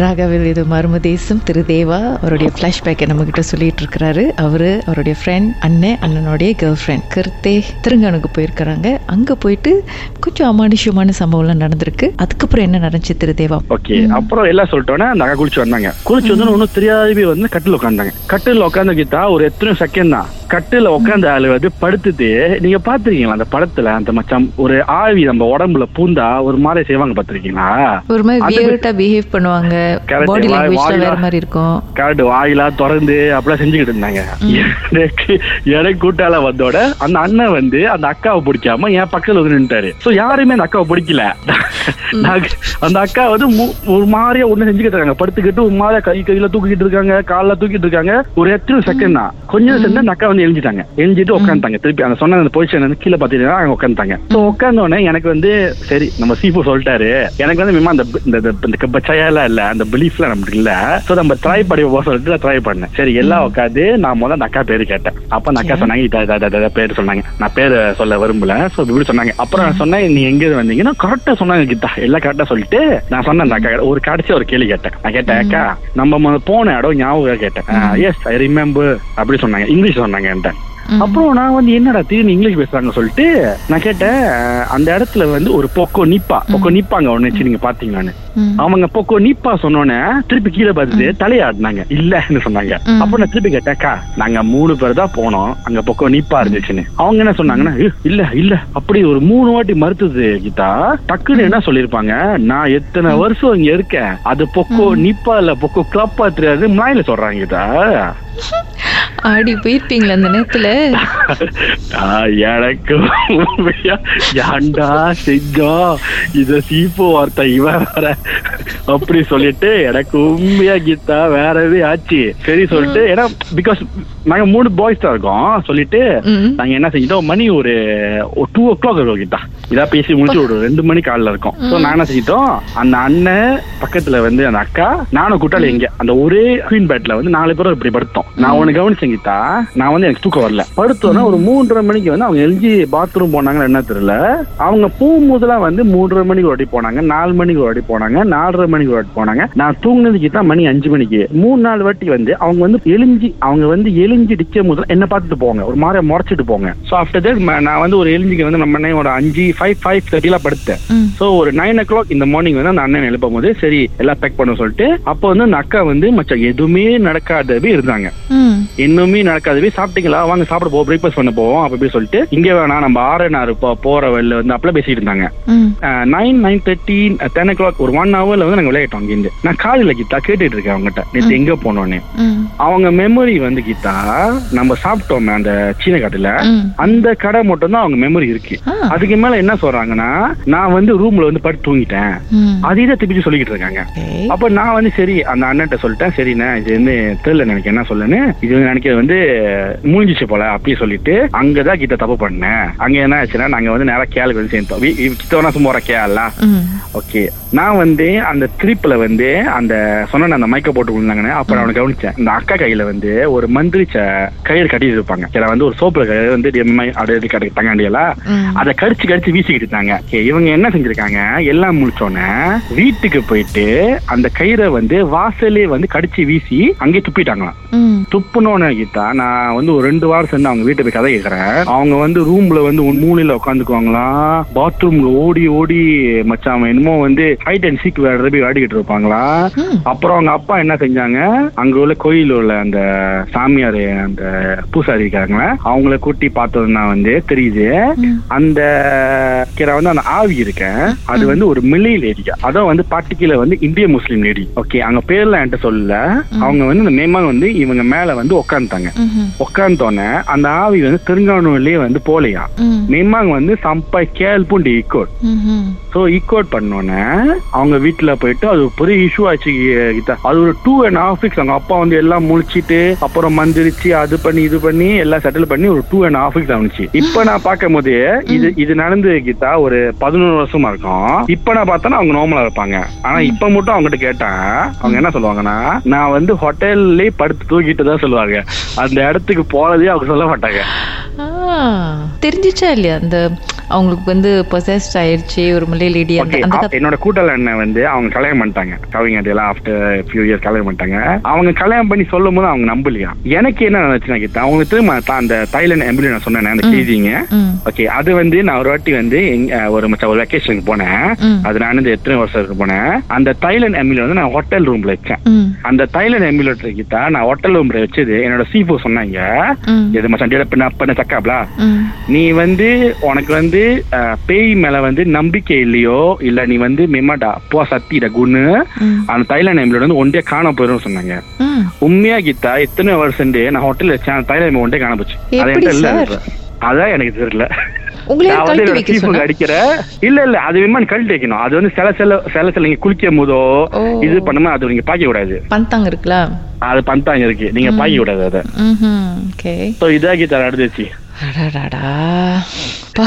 ராகவில் இது மர்ம தேசம் திரு தேவா அவருடைய ஃப்ளாஷ்பேக்கை நம்மக்கிட்ட சொல்லிட்டு இருக்கிறாரு. அவரு அவருடைய ஃப்ரெண்ட் அண்ணன் அண்ணனுடைய கேர்ள் ஃப்ரெண்ட் கருத்தே திருங்கனுக்கு போயிருக்கிறாங்க. அங்கே போயிட்டு கொஞ்சம் அமானுஷ்யமான சம்பவம்லாம் நடந்திருக்கு. அதுக்கப்புறம் என்ன நடந்துச்சு திரு தேவா? ஓகே அப்புறம் எல்லாம் சொல்லிட்டோன்னே அக்கா குளிச்சு வந்தாங்க. குளிச்சு வந்து ஒன்றும் தெரியாதவே வந்து கட்டில் உட்காந்தாங்க கட்டில் உட்காந்து கிட்டா ஒரு எத்தனை செகண்ட் தான். கட்டில உட்காந்த ஆளு வந்து படுத்துட்டு நீங்க பாத்திருக்கீங்களா அந்த படத்துல? அந்த மச்சான் ஒரு ஆவி நம்ம உடம்புல பூந்தா ஒரு மாதிரி செய்வாங்க பாத்திருக்கீங்களா? ஒரு மாதிரி பிஹேவ் பண்ணுவாங்க. பாடி மாதிரி இருக்கும். கரெக்ட் வாயிலா திறந்து அப்படிலாம் செஞ்சுக்கிட்டு இருந்தாங்க. எனக்கு எனக்கு கூட்டால வந்தோட அந்த அண்ணன் வந்து அந்த அக்காவை பிடிக்காம என் பக்கத்துல வந்து நின்ட்டாரு சோ யாருமே அந்த அக்காவை பிடிக்கல. அந்த அக்கா வந்து ஒரு மாதிரியா ஒண்ணு செஞ்சுக்கிட்டு இருக்காங்க. படுத்துக்கிட்டு ஒரு மாதிரியா கை கையில தூக்கிட்டு இருக்காங்க கால்ல தூக்கிட்டு இருக்காங்க. ஒரு எத்தனை செகண்ட் தான் கொஞ்சம் அந்த அக்கா வந்து எழுஞ்சிட்டாங்க. எழுஞ்சிட்டு உட்காந்துட்டாங்க திருப்பி அந்த சொன்ன அந்த பொசிஷன் வந்து கீழே பாத்தீங்கன்னா அங்க உட்காந்துட்டாங்க சோ உட்கார்ந்த உடனே எனக்கு வந்து சரி நம்ம சீஃபு சொல்லிட்டாரு. எனக்கு வந்து மினிமம் அந்த இந்த பச்சையெல்லாம் இல்ல அந்த பிலீஃப்ல நமக்கு இல்ல. சோ நம்ம ட்ரை பண்ணி போக சொல்லிட்டு ட்ரை பண்ணேன். சரி எல்லாம் உட்காந்து நான் முதல்ல அந்த அக்கா பேரு கேட்டேன். அப்ப அந்த அக்கா சொன்னாங்க பேரு சொன்னாங்க. நான் பேரு சொல்ல விரும்பல. சோ இப்படி சொன்னாங்க. அப்புறம் நான் சொன்னேன் நீ எங்க வந்தீங்கன்னா கரெக்டா சொன்னாங்க கிட்டா எல்லாம் கரெக்டா சொல்லிட்டு நான் சொன்னேன் அந்த அக்கா. ஒரு கடைசி ஒரு கேள்வி கேட்டேன். நான் கேட்டேன் அக்கா நம்ம போன இடம் ஞாபகம் கேட்டேன். எஸ் ஐ ரிமெம்பர் அப்படி சொன்னாங்க. இங்கிலீஷ் சொன்னாங்க. என்கிட்ட. அப்புறம் நான் வந்து என்னடா திடீர்னு இங்கிலீஷ் பேசுறாங்க சொல்லிட்டு நான் கேட்டேன் அந்த இடத்துல வந்து ஒரு பொக்கோ நிப்பா. பொக்கோ நிப்பாங்க ஒன்னு வச்சு நீங்க பாத்தீங்கன்னு. அவங்க பொக்கோ நிப்பா சொன்னோன்னே திருப்பி கீழே பார்த்துட்டு தலையாடினாங்க இல்லன்னு சொன்னாங்க. அப்ப நான் திருப்பி கேட்டேக்கா நாங்க மூணு பேர் தான் போனோம். அங்க பொக்கோ நிப்பா இருந்துச்சுன்னு. அவங்க என்ன சொன்னாங்கன்னா "ஏய், இல்ல இல்ல. அப்படி ஒரு மூணு வாட்டி மறுத்தது கீதா. டக்குன்னு என்ன சொல்லிருப்பாங்க நான் எத்தனை வருஷம் இங்க இருக்கேன். அது பொக்கோ நிப்பா இல்ல பொக்கோ கிளப்பா தெரியாது மலாயில சொல்றாங்க கீதா. ஆடி போயிருப்பீங்களா அந்த நேரத்துல? எனக்கு ஏன்டா செஞ்சோம் இத சீப்பு வார்த்தை இவன் வேற. அப்படி சொல்லிட்டு எனக்கு உண்மையா கீதா வேற எது ஆச்சு. சரி சொல்லிட்டு ஏன்னா பிகாஸ் நாங்க மூணு பாய்ஸ் தான் இருக்கோம். சொல்லிட்டு. நாங்க என்ன செஞ்சிட்டோம்? மணி ஒரு டூ ஓ கிளாக் இருக்கும் கிட்டா இதா பேசி முடிச்சு ஒரு ரெண்டு மணி காலில் இருக்கும். ஸோ நான் என்ன செஞ்சிட்டோம்? அந்த அண்ணன் பக்கத்துல வந்து அந்த அக்கா நானும் கூட்டாளி எங்க அந்த ஒரே குவீன் பேட்ல வந்து நாலு பேரும் இப்படி படுத்தோம். நான் ஒண்ணு கவனிச்சேன் கீதா நான் வந்து எனக்கு தூக்கம் வரல. படுத்தோன்னா ஒரு மூன்றரை மணிக்கு வந்து அவங்க எல்ஜி பாத்ரூம் போனாங்கன்னு என்ன தெரியல. அவங்க போகும்போதெல்லாம் வந்து மூன்றரை மணிக்கு ஒரு வாட்டி போனாங்க நாலு மணிக்கு ஒரு போனாங்க நாலரை மணிக்கு ஒரு போனாங்க. நான் தூங்குனதுக்கு தான் மணி அஞ்சு மணிக்கு. மூணு நாலு வாட்டி வந்து அவங்க வந்து எலிஞ்சி அவங்க வந்து எலிஞ்சி டிக்கும் போது என்ன பார்த்துட்டு போங்க. ஒரு மாதிரி முறைச்சிட்டு போங்க. ஸோ ஆஃப்டர் தட் நான் வந்து ஒரு எலிஞ்சிக்கு வந்து நம்ம அண்ணன் ஒரு அஞ்சு ஃபைவ் ஃபைவ் தேர்ட்டிலாம் படுத்தேன். ஸோ ஒரு நைன் ஓ கிளாக் இந்த மார்னிங் வந்து அந்த அண்ணன் எழுப்பும் போது சரி எல்லாம் பேக் பண்ண சொல்லிட்டு அப்போ வந்து அந்த அக்கா வந்து மச்சான் எதுவுமே நடக்காதவே இருந்தாங்க. ம். இன்னுமே நடக்காதவே சாப்பிட்டீங்களா வாங்க சாப்பிட போவோம் பிரேக்ஃபாஸ்ட் பண்ண போவோம் அப்படி சொல்லிட்டு இங்க வேணாம் நம்ம ஆர்என்ஆர் போற வழியில வந்து அப்பெல்லாம் பேசிட்டு இருந்தாங்க. Nine nine thirty ten o'clock ஒரு ஒன் ஹவர்ல வந்து நாங்க விளையாட்டோம் அங்கிருந்து நான் காலையில கீதா கேட்டுட்டு இருக்கேன் அவங்ககிட்ட நேற்று எங்க போனோன்னு. அவங்க மெமரி வந்து கீதா நம்ம சாப்பிட்டோமே அந்த சீன கடையில. அந்த கடை மட்டும் தான் அவங்க மெமரி இருக்கு. அதுக்கு மேல என்ன சொல்றாங்கன்னா நான் வந்து ரூம்ல வந்து படுத்து தூங்கிட்டேன். அதே தான் திருப்பி சொல்லிக்கிட்டு இருக்காங்க. அப்ப நான் வந்து சரி அந்த அண்ணன்ட்ட சொல்லிட்டேன் சரிண்ணே இது வந்து தெரியல எனக்கு என்ன சொல்லுன்னு இது வந்து நினைக்கிறது வந்து மூஞ்சிச்சு போல அப்படி சொல்லிட்டு அங்கதான் கிட்ட தப்பு பண்ணேன் அங்க என்ன ஆச்சுன்னா நாங்க வந்து நேரா கேளுக்கு வந்து சேர்ந்தோம் வீ- வீ- கிட்ட வேணா சும்மா வர கேளா? ம். ஓகே. நான் வந்து அந்த ட்ரிப்ல வந்து அந்த சொன்ன அந்த மைக்க போட்டு விழுந்தாங்கன்னு அப்ப நான் அவனை கவனிச்சேன். இந்த அக்கா கையில வந்து ஒரு மந்திரிச்ச கயிறு கட்டிட்டு இருப்பாங்க சில வந்து ஒரு சோப்புல கயிறு வந்து எம்ஐ அப்படியே கட்டி தங்காண்டியெல்லாம் ம். அதை கடிச்சு கடிச்சு வீசிக்கிட்டு இருந்தாங்க. இவங்க என்ன செஞ்சிருக்காங்க? எல்லாம் முடிச்சோன்னே வீட்டுக்கு போயிட்டு அந்த கயிறை வந்து வாசலே வந்து கடிச்சு வீசி அங்கேயே துப்பிட்டாங்களாம். துப்புனோன்னு கீதா நான் வந்து ஒரு ரெண்டு வாரம் சேர்ந்து அவங்க வீட்டு போய் கதை கேட்கறேன். அவங்க வந்து ரூம்ல வந்து மூலையில உட்காந்துக்குவாங்களாம் பாத்ரூம்ல ஓடி ஓடி மச்சான் அவன் என்னமோ வந்து ஹைட் அண்ட் சீக் வேற போய் ஆடிக்கிட்டு இருப்பாங்களா. அப்புறம் அவங்க அப்பா என்ன செஞ்சாங்க? அங்க உள்ள கோயில் உள்ள அந்த சாமியார் அந்த பூசாரி இருக்காங்களே அவங்கள கூட்டி பார்த்ததுன்னா வந்து தெரியுது. அந்த கீரை வந்து அந்த ஆவி இருக்கேன் அது வந்து ஒரு மில்லியல் ஏரியா அதான் வந்து பார்ட்டிக்குலர் வந்து இந்திய முஸ்லீம் லேடி ஓகே அங்க பேர்லாம் என்கிட்ட சொல்லல. அவங்க வந்து இந்த மேமா வந்து இவங்க மேல வந்து உட்காந்துட்டாங்க. ம்ஹும். உட்காந்தோன்னே அந்த ஆவி வந்து திருங்கானூர்லயே வந்து போலையா. ம். மேமாங்க வந்து சம்பாய் கேள்புண்டு ம்ஹும். ஸோ ஈக்கோட் பண்ணோன்னே அவங்க வீட்டுல போயிட்டு அது பெரிய இஷ்யூ ஆச்சு அது ஒரு டூ அண்ட் ஹாஃப் வீக்ஸ் அவங்க அப்பா வந்து எல்லாம் முழிச்சிட்டு அப்புறம் மந்திரிச்சு அது பண்ணி இது பண்ணி எல்லாம் செட்டில் பண்ணி ஒரு டூ அண்ட் ஹாஃப் வீக்ஸ் ஆனிச்சு. இப்ப நான் பார்க்கும் போது இது இது நடந்து கீதா ஒரு பதினொரு வருஷமா இருக்கும். இப்ப நான் பார்த்தேன்னா அவங்க நார்மலா இருப்பாங்க. ஆனா இப்ப மட்டும் அவங்ககிட்ட கேட்டேன். அவங்க என்ன சொல்லுவாங்கன்னா நான் வந்து ஹோட்டல்லே படுத்து தூக்கிட்டு தான் சொல்லுவாங்க. அந்த இடத்துக்கு போறதே அவங்க சொல்ல மாட்டாங்க. தெரிஞ்சிச்சா இல்லையா? அந்த அவங்களுக்கு வந்து பொசஸ்ட் ஆயிடுச்சு ஒரு மலை லேடி என்னோட கூட்டாள அண்ணன் வந்து அவங்க கல்யாணம் பண்ணிட்டாங்க. எல்லாம் ஆஃப்டர் ஃபியூ இயர்ஸ் கல்யாணம் பண்ணிட்டாங்க. அவங்க கல்யாணம் பண்ணி சொல்லும் போது அவங்க நம்பலையா? எனக்கு என்ன நினைச்சுனா கிட்ட அவங்க திரும்ப அந்த தைலண்ட் எம்பிளி நான் சொன்னேன் அந்த கேஜிங்க ஓகே அது வந்து நான் ஒரு வாட்டி வந்து ஒரு ஒரு வெக்கேஷனுக்கு போனேன். அது நான் வந்து எத்தனை வருஷத்துக்கு போனேன். அந்த தைலண்ட் எம்பிளி வந்து நான் ஹோட்டல் ரூம்ல வச்சேன். அந்த தைலண்ட் எம்பிலேட்டர் கிட்ட நான் ஹோட்டல் ரூம்ல வச்சது என்னோட சீஃபோ சொன்னாங்க. இது மச்சான் பண்ண பண்ண சக்காப்லா நீ வந்து உனக்கு வந்து அஹ், பேய் மேல வந்து நம்பிக்கை இல்லையோ இல்ல நீ வந்து மெம்மடா போ சத்திட குன்னு. அந்த தைலாண்ட் எம்பிளோட வந்து ஒன்றே காண போயிடும் சொன்னாங்க. உண்மையா கீதா எத்தனை வருஷம் நான் ஹோட்டல்ல வச்சேன் தைலாண்ட் ஒன்றே காண போச்சு. அது இல்ல. அதான் எனக்கு தெரியல. வந்து அடிக்கிற. இல்ல இல்ல அது விமான் கழட்டி வைக்கணும். அது வந்து சில சில சில சில நீங்க குளிக்கும் போதோ. இது பண்ணுமா அது நீங்க பாக்க கூடாது. பந்தாங்க இருக்குல்ல? அது பந்தாங்க இருக்கு. நீங்க பாக்க கூடாது அதை. ம் ஓகே. சோ இதா கீதா நடந்துச்சு அடடடா பா